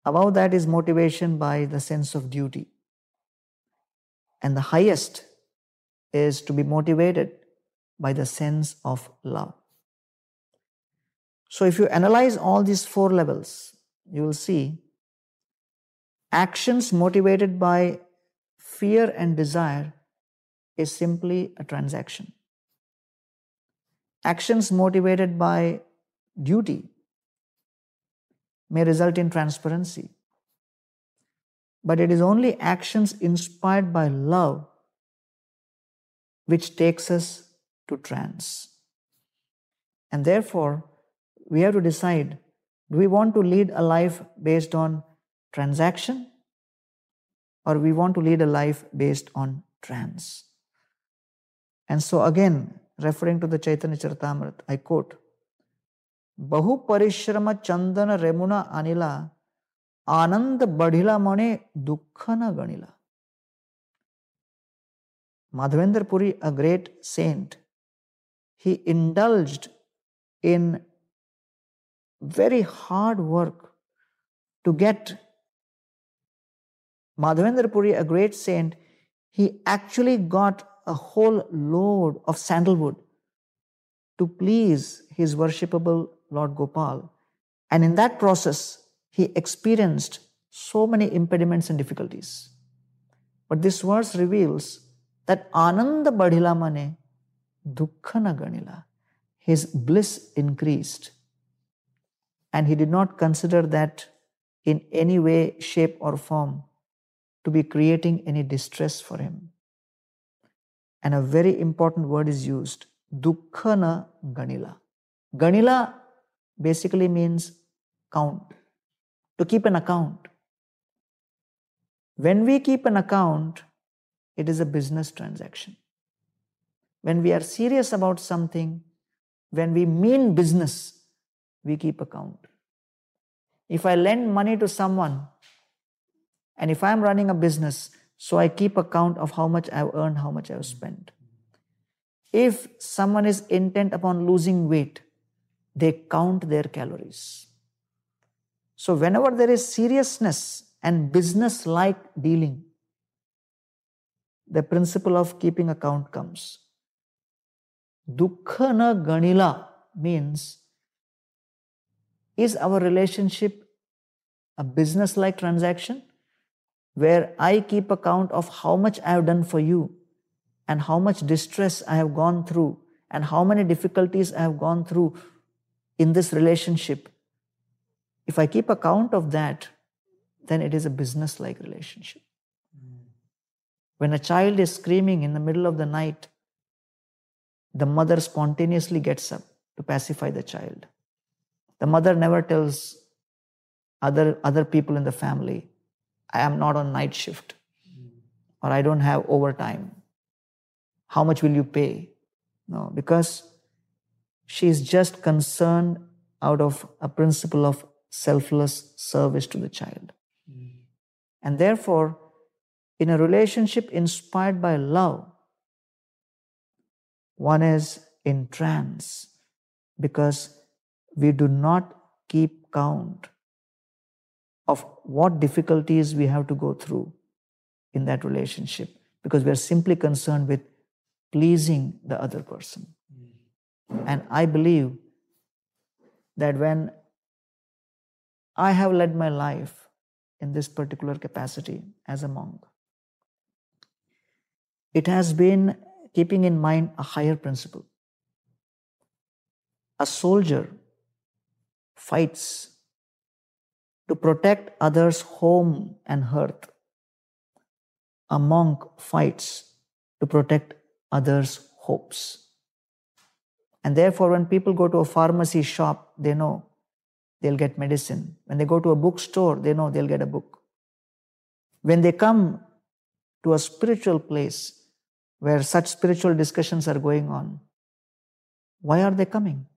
Above that is motivation by the sense of duty. And the highest is to be motivated by the sense of love. So, if you analyze all these four levels, you will see actions motivated by fear and desire is simply a transaction. Actions motivated by duty may result in transparency. But it is only actions inspired by love which takes us to trance. And therefore, we have to decide do we want to lead a life based on transaction or we want to lead a life based on trance? And so, again, referring to the Chaitanya Charitamrita, I quote बहु परिश्रम चंदन रेमुना आनिला आनंद बढ़िला मणि दुख न गणिला Madhavendrapuri a great saint he indulge in very hard work to get Madhavendrapuri a great saint he actually got a whole load of sandalwood to please his worshipable Lord Gopal. And in that process, he experienced so many impediments and difficulties. But this verse reveals that Ananda Badhila Mane Dukkha Ganila. His bliss increased. And he did not consider that in any way, shape, or form to be creating any distress for him. And a very important word is used Dukkhana Ganila. Ganila basically means count, to keep an account. When we keep an account, it is a business transaction. When we are serious about something, when we mean business, we keep account. If I lend money to someone, and if I'm running a business, so I keep account of how much I've earned, how much I've spent. If someone is intent upon losing weight, they count their calories. So, whenever there is seriousness and business like dealing, the principle of keeping account comes. Dukkha na ganila means is our relationship a business like transaction where I keep account of how much I have done for you and how much distress I have gone through and how many difficulties I have gone through in this relationship, if I keep account of that, then it is a business like relationship. Hmm. When a child is screaming in the middle of the night, the mother spontaneously gets up to pacify the child. The mother never tells other, other people in the family, I am not on night shift hmm. or I don't have overtime. How much will you pay? No, because she is just concerned out of a principle of selfless service to the child. Mm. And therefore, in a relationship inspired by love, one is in trance because we do not keep count of what difficulties we have to go through in that relationship because we are simply concerned with pleasing the other person. And I believe that when I have led my life in this particular capacity as a monk, it has been keeping in mind a higher principle. A soldier fights to protect others' home and hearth. A monk fights to protect others' hopes. And therefore, when people go to a pharmacy shop, they know they'll get medicine. When they go to a bookstore, they know they'll get a book. When they come to a spiritual place where such spiritual discussions are going on, why are they coming?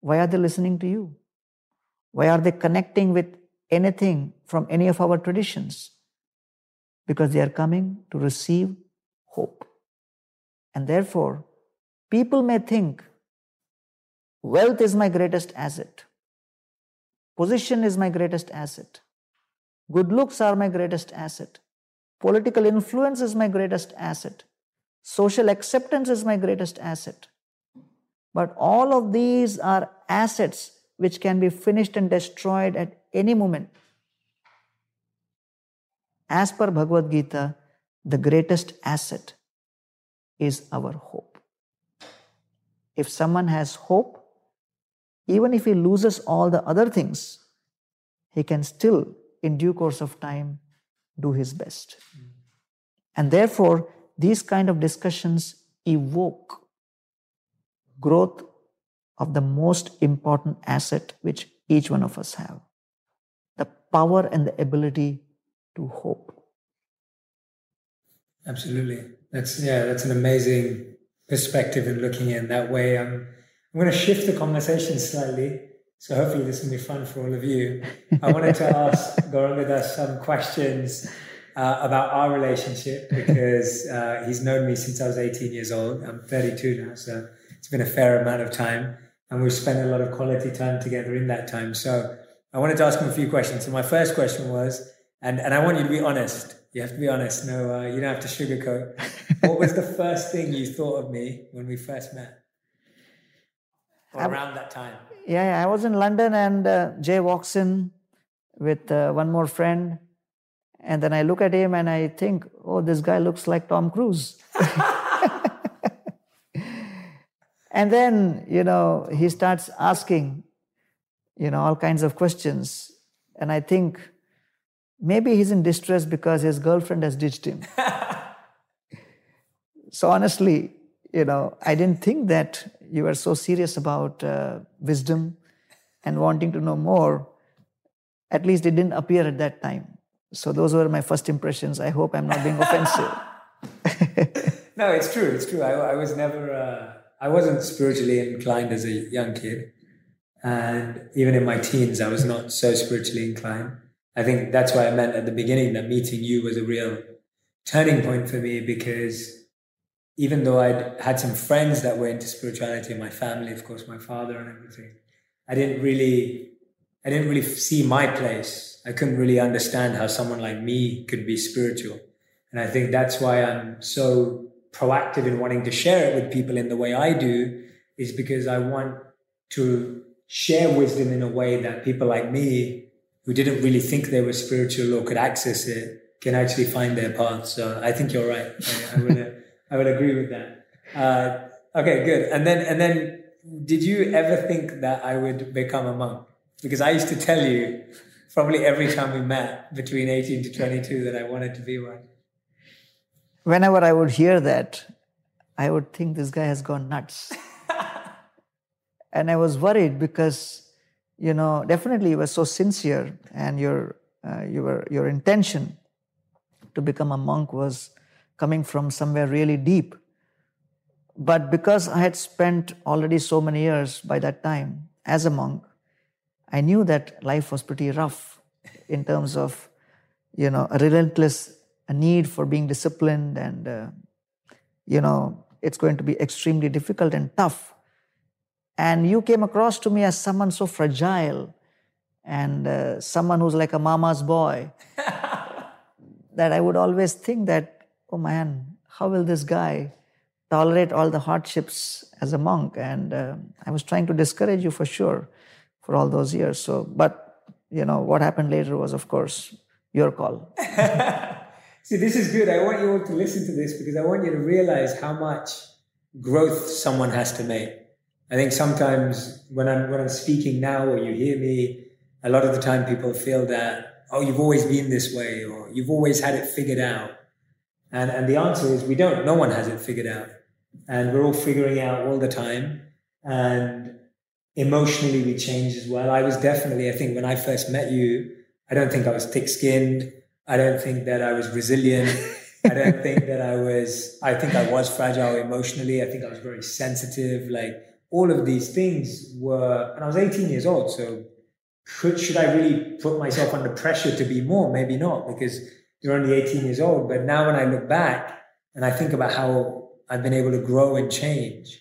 Why are they listening to you? Why are they connecting with anything from any of our traditions? Because they are coming to receive hope. And therefore, People may think Wealth is my greatest asset. Position is my greatest asset. Good looks are my greatest asset. Political influence is my greatest asset. Social acceptance is my greatest asset. But all of these are assets which can be finished and destroyed at any moment. As per Bhagavad Gita, the greatest asset is our hope. If someone has hope, even if he loses all the other things, he can still, in due course of time, do his best. And therefore, these kind of discussions evoke growth of the most important asset which each one of us have the power and the ability to hope absolutely that's yeah that's an amazing perspective and looking in that way i'm i'm going to shift the conversation slightly so hopefully this will be fun for all of you i wanted to ask [laughs] Gauranga Das some questions uh, about our relationship because uh, he's known me since I was 18 years old. I'm 32 now, so it's been a fair amount of time and we've spent a lot of quality time together in that time. So I wanted to ask him a few questions. So my first question was, and, and I want you to be honest. You have to be honest. No, uh, you don't have to sugarcoat. What was the first thing you thought of me when we first met? Or around that time? Yeah, yeah, I was in London and uh, Jay walks in with uh, one more friend. And then I look at him and I think, oh, this guy looks like Tom Cruise. [laughs] And then, you know, he starts asking, you know, all kinds of questions. And I think maybe he's in distress because his girlfriend has ditched him. [laughs] so honestly, you know, I didn't think that you were so serious about uh, wisdom and wanting to know more. At least it didn't appear at that time. So those were my first impressions. I hope I'm not being offensive. [laughs] no, it's true. It's true. I, I was never. Uh I wasn't spiritually inclined as a young kid. And even in my teens, I was not so spiritually inclined. I think that's why I meant at the beginning that meeting you was a real turning point for me because even though I'd had some friends that were into spirituality, my family, of course, my father and everything, I didn't really, I didn't really see my place. I couldn't really understand how someone like me could be spiritual. And I think that's why I'm so proactive in wanting to share it with people in the way I do is because I want to share wisdom in a way that people like me who didn't really think they were spiritual or could access it can actually find their path. So I think you're right. I, I would, uh, I would agree with that. Uh, okay, good. And then, and then did you ever think that I would become a monk? Because I used to tell you probably every time we met between 18 to 22 that I wanted to be one whenever I would hear that, I would think this guy has gone nuts. [laughs] and I was worried because, you know, definitely you were so sincere and your, uh, your, your intention to become a monk was coming from somewhere really deep. But because I had spent already so many years by that time as a monk, I knew that life was pretty rough in terms of, you know, a relentless a need for being disciplined and uh, you know it's going to be extremely difficult and tough and you came across to me as someone so fragile and uh, someone who's like a mama's boy [laughs] that i would always think that oh man how will this guy tolerate all the hardships as a monk and uh, i was trying to discourage you for sure for all those years so but you know what happened later was of course your call [laughs] See, this is good. I want you all to listen to this because I want you to realize how much growth someone has to make. I think sometimes when I'm when I'm speaking now or you hear me, a lot of the time people feel that, oh, you've always been this way or you've always had it figured out. And and the answer is we don't. No one has it figured out. And we're all figuring out all the time. And emotionally we change as well. I was definitely, I think when I first met you, I don't think I was thick skinned. I don't think that I was resilient. I don't think that I was, I think I was fragile emotionally. I think I was very sensitive. Like all of these things were, and I was 18 years old. So could, should I really put myself under pressure to be more? Maybe not because you're only 18 years old. But now when I look back and I think about how I've been able to grow and change,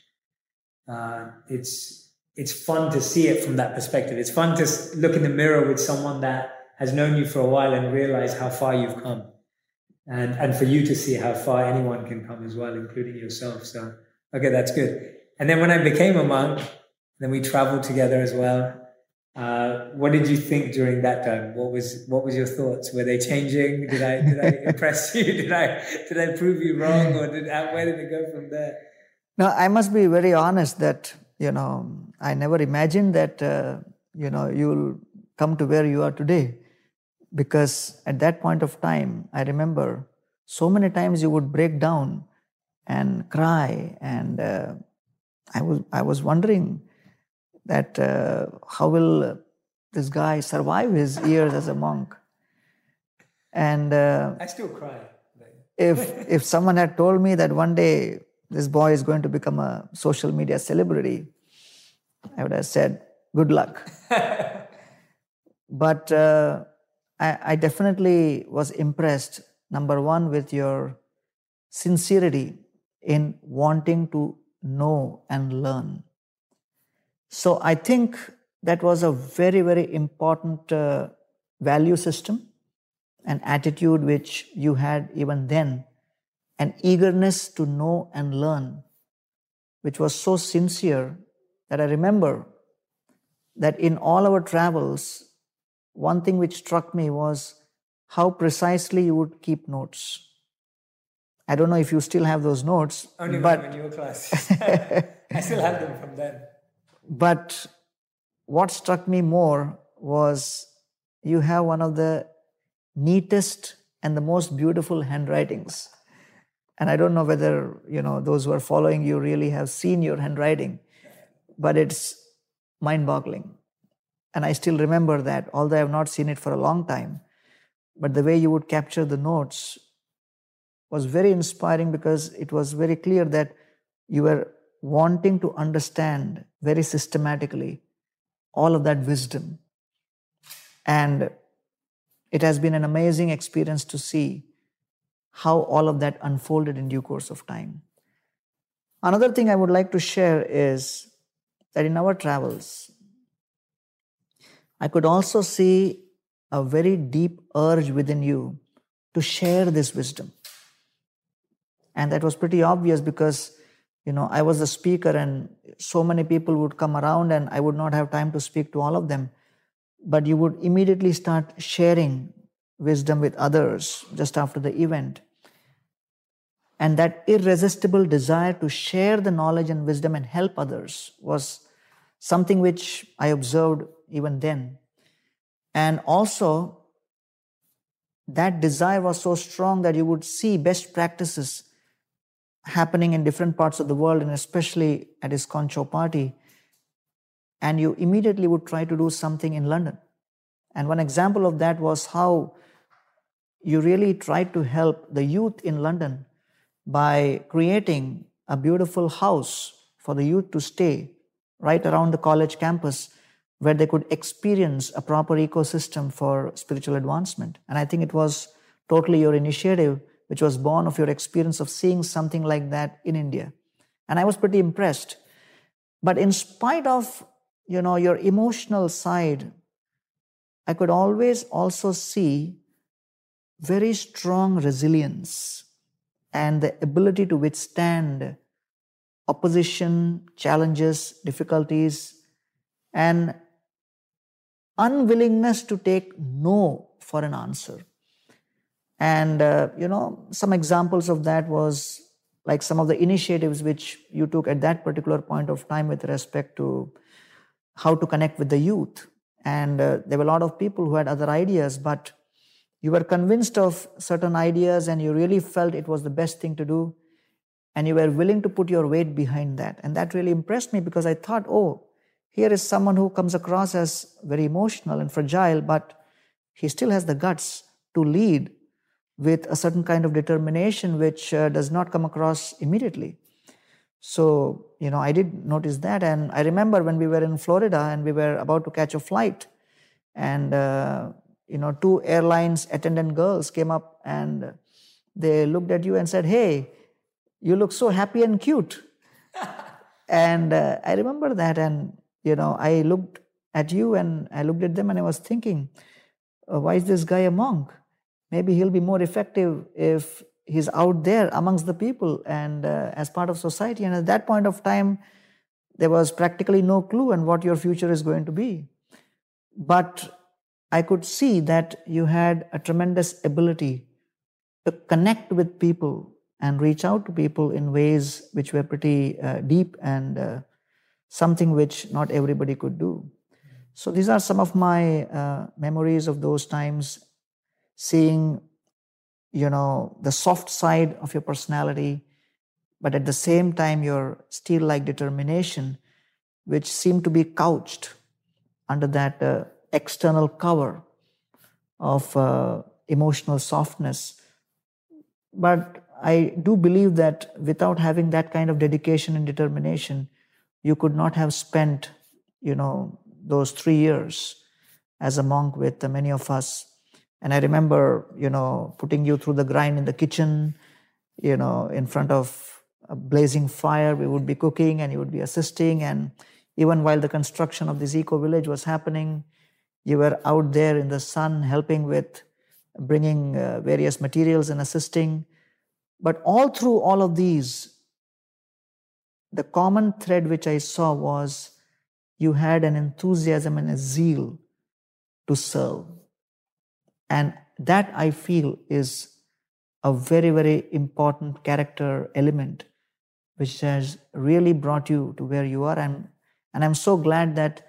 uh, it's, it's fun to see it from that perspective. It's fun to look in the mirror with someone that has known you for a while and realize how far you've come. And, and for you to see how far anyone can come as well, including yourself. So, okay, that's good. And then when I became a monk, then we traveled together as well. Uh, what did you think during that time? What was what was your thoughts? Were they changing? Did I did I [laughs] impress you? Did I did I prove you wrong, or did where did it go from there? No, I must be very honest that you know I never imagined that uh, you know you'll come to where you are today, because at that point of time I remember so many times you would break down and cry, and uh, I was I was wondering that uh, how will this guy survive his years as a monk? And uh, I still cry. if [laughs] if someone had told me that one day this boy is going to become a social media celebrity, I would have said, "Good luck." [laughs] but uh, I, I definitely was impressed. Number one, with your sincerity in wanting to know and learn. So I think that was a very, very important uh, value system, an attitude which you had even then, an eagerness to know and learn, which was so sincere that I remember that in all our travels, one thing which struck me was how precisely you would keep notes. I don't know if you still have those notes. Only but when you were class. [laughs] I still have them from then. But what struck me more was you have one of the neatest and the most beautiful handwritings. And I don't know whether, you know, those who are following you really have seen your handwriting, but it's mind-boggling. And I still remember that, although I have not seen it for a long time. But the way you would capture the notes was very inspiring because it was very clear that you were wanting to understand very systematically all of that wisdom. And it has been an amazing experience to see how all of that unfolded in due course of time. Another thing I would like to share is that in our travels, I could also see a very deep urge within you to share this wisdom. And that was pretty obvious because you know i was a speaker and so many people would come around and i would not have time to speak to all of them. But you would immediately start sharing wisdom with others just after the event. And that irresistible desire to share the knowledge and wisdom and help others was something which i observed even then. And also that desire was so strong that you would see best practices happening in different parts of the world and especially at ISKCON Chowpatty, and you immediately would try to do something in London. And one example of that was how you really tried to help the youth in London by creating a beautiful house for the youth to stay right around the college campus where they could experience a proper ecosystem for spiritual advancement. And I think it was totally your initiative which was born of your experience of seeing something like that in India. And I was pretty impressed. But in spite of, you know, your emotional side, I could always also see very strong resilience and the ability to withstand opposition, challenges, difficulties, and unwillingness to take no for an answer. And, uh, you know, some examples of that was like some of the initiatives which you took at that particular point of time with respect to how to connect with the youth. And uh, there were a lot of people who had other ideas, but you were convinced of certain ideas and you really felt it was the best thing to do. And you were willing to put your weight behind that. And that really impressed me because I thought, oh, here is someone who comes across as very emotional and fragile, but he still has the guts to lead with a certain kind of determination which uh, does not come across immediately. So, you know, I did notice that. And I remember when we were in Florida and we were about to catch a flight, and, uh, you know, two airlines attendant girls came up and they looked at you and said, Hey, you look so happy and cute. [laughs] and uh, I remember that. And you know, I looked at you and I looked at them and I was thinking, uh, why is this guy a monk? Maybe he'll be more effective if he's out there amongst the people and uh, as part of society. And at that point of time, there was practically no clue on what your future is going to be. But I could see that you had a tremendous ability to connect with people and reach out to people in ways which were pretty uh, deep and uh, something which not everybody could do. So these are some of my uh, memories of those times, seeing, you know, the soft side of your personality, but at the same time your steel-like determination, which seemed to be couched under that uh, external cover of uh, emotional softness. But I do believe that without having that kind of dedication and determination, you could not have spent, you know, those three years as a monk with many of us. And I remember, you know, putting you through the grind in the kitchen, you know, in front of a blazing fire. We would be cooking and you would be assisting. And even while the construction of this eco village was happening, you were out there in the sun helping with bringing uh, various materials and assisting. But all through all of these, the common thread which I saw was you had an enthusiasm and a zeal to serve. And that I feel is a very, very important character element which has really brought you to where you are. And, and I'm so glad that,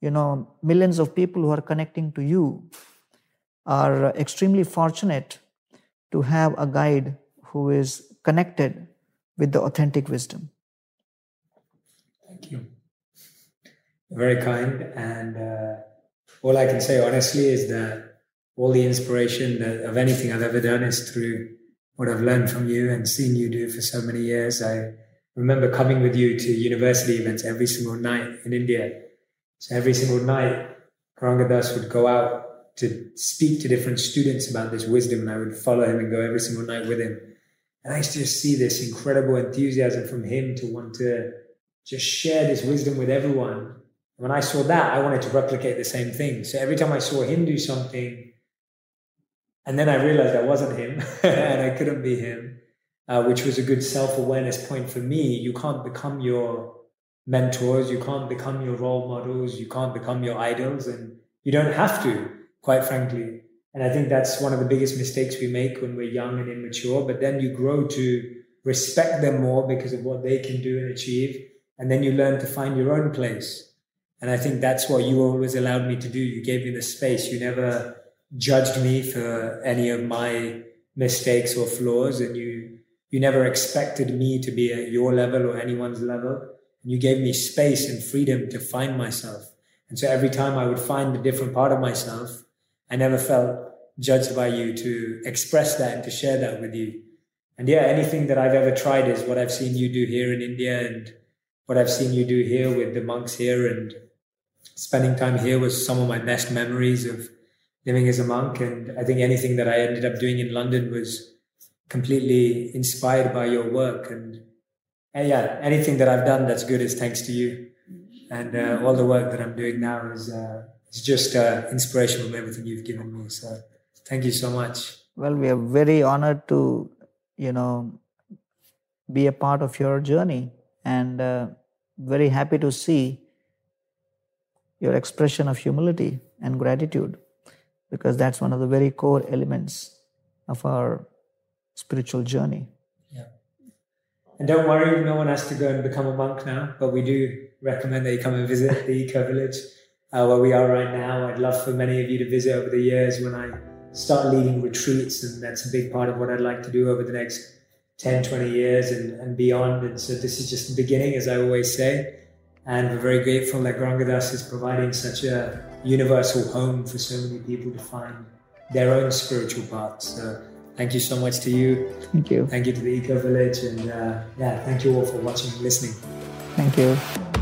you know, millions of people who are connecting to you are extremely fortunate to have a guide who is connected with the authentic wisdom. Thank you. Very kind. And uh, all I can say honestly is that all the inspiration that, of anything I've ever done is through what I've learned from you and seen you do for so many years. I remember coming with you to university events every single night in India. So every single night, Gauranga Das would go out to speak to different students about this wisdom, and I would follow him and go every single night with him. And I used to just see this incredible enthusiasm from him to want to just share this wisdom with everyone. When I saw that, I wanted to replicate the same thing. So every time I saw him do something, and then I realized I wasn't him [laughs] and I couldn't be him, uh, which was a good self awareness point for me. You can't become your mentors, you can't become your role models, you can't become your idols, and you don't have to, quite frankly. And I think that's one of the biggest mistakes we make when we're young and immature. But then you grow to respect them more because of what they can do and achieve. And then you learn to find your own place. And I think that's what you always allowed me to do. You gave me the space. You never judged me for any of my mistakes or flaws. And you, you never expected me to be at your level or anyone's level. And you gave me space and freedom to find myself. And so every time I would find a different part of myself, I never felt judged by you to express that and to share that with you. And yeah, anything that I've ever tried is what I've seen you do here in India and what I've seen you do here with the monks here and spending time here was some of my best memories of living as a monk. And I think anything that I ended up doing in London was completely inspired by your work. And, and yeah, anything that I've done that's good is thanks to you. And uh, all the work that I'm doing now is uh, it's just uh, inspiration from everything you've given me. So thank you so much. Well, we are very honored to, you know, be a part of your journey and uh, very happy to see your expression of humility and gratitude because that's one of the very core elements of our spiritual journey. Yeah. And don't worry, no one has to go and become a monk now, but we do recommend that you come and visit the Eco Village uh, where we are right now. I'd love for many of you to visit over the years when I start leading retreats, and that's a big part of what I'd like to do over the next 10, 20 years and, and beyond. And so this is just the beginning, as I always say. And we're very grateful that Gauranga Das is providing such a universal home for so many people to find their own spiritual path. So thank you so much to you. Thank you. Thank you to the Eco Village. And uh, yeah, thank you all for watching and listening. Thank you.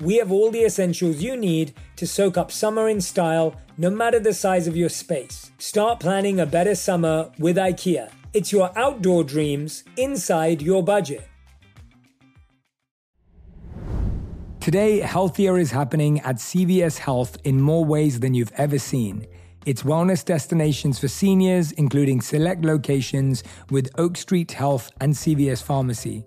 we have all the essentials you need to soak up summer in style, no matter the size of your space. Start planning a better summer with IKEA. It's your outdoor dreams inside your budget. Today, healthier is happening at CVS Health in more ways than you've ever seen. It's wellness destinations for seniors, including select locations with Oak Street Health and CVS Pharmacy.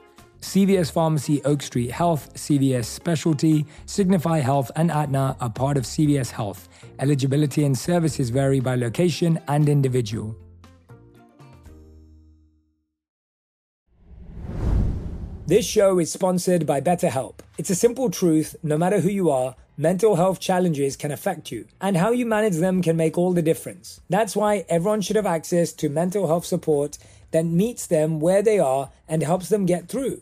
CVS Pharmacy, Oak Street Health, CVS Specialty, Signify Health, and Aetna are part of CVS Health. Eligibility and services vary by location and individual. This show is sponsored by BetterHelp. It's a simple truth no matter who you are, mental health challenges can affect you, and how you manage them can make all the difference. That's why everyone should have access to mental health support that meets them where they are and helps them get through.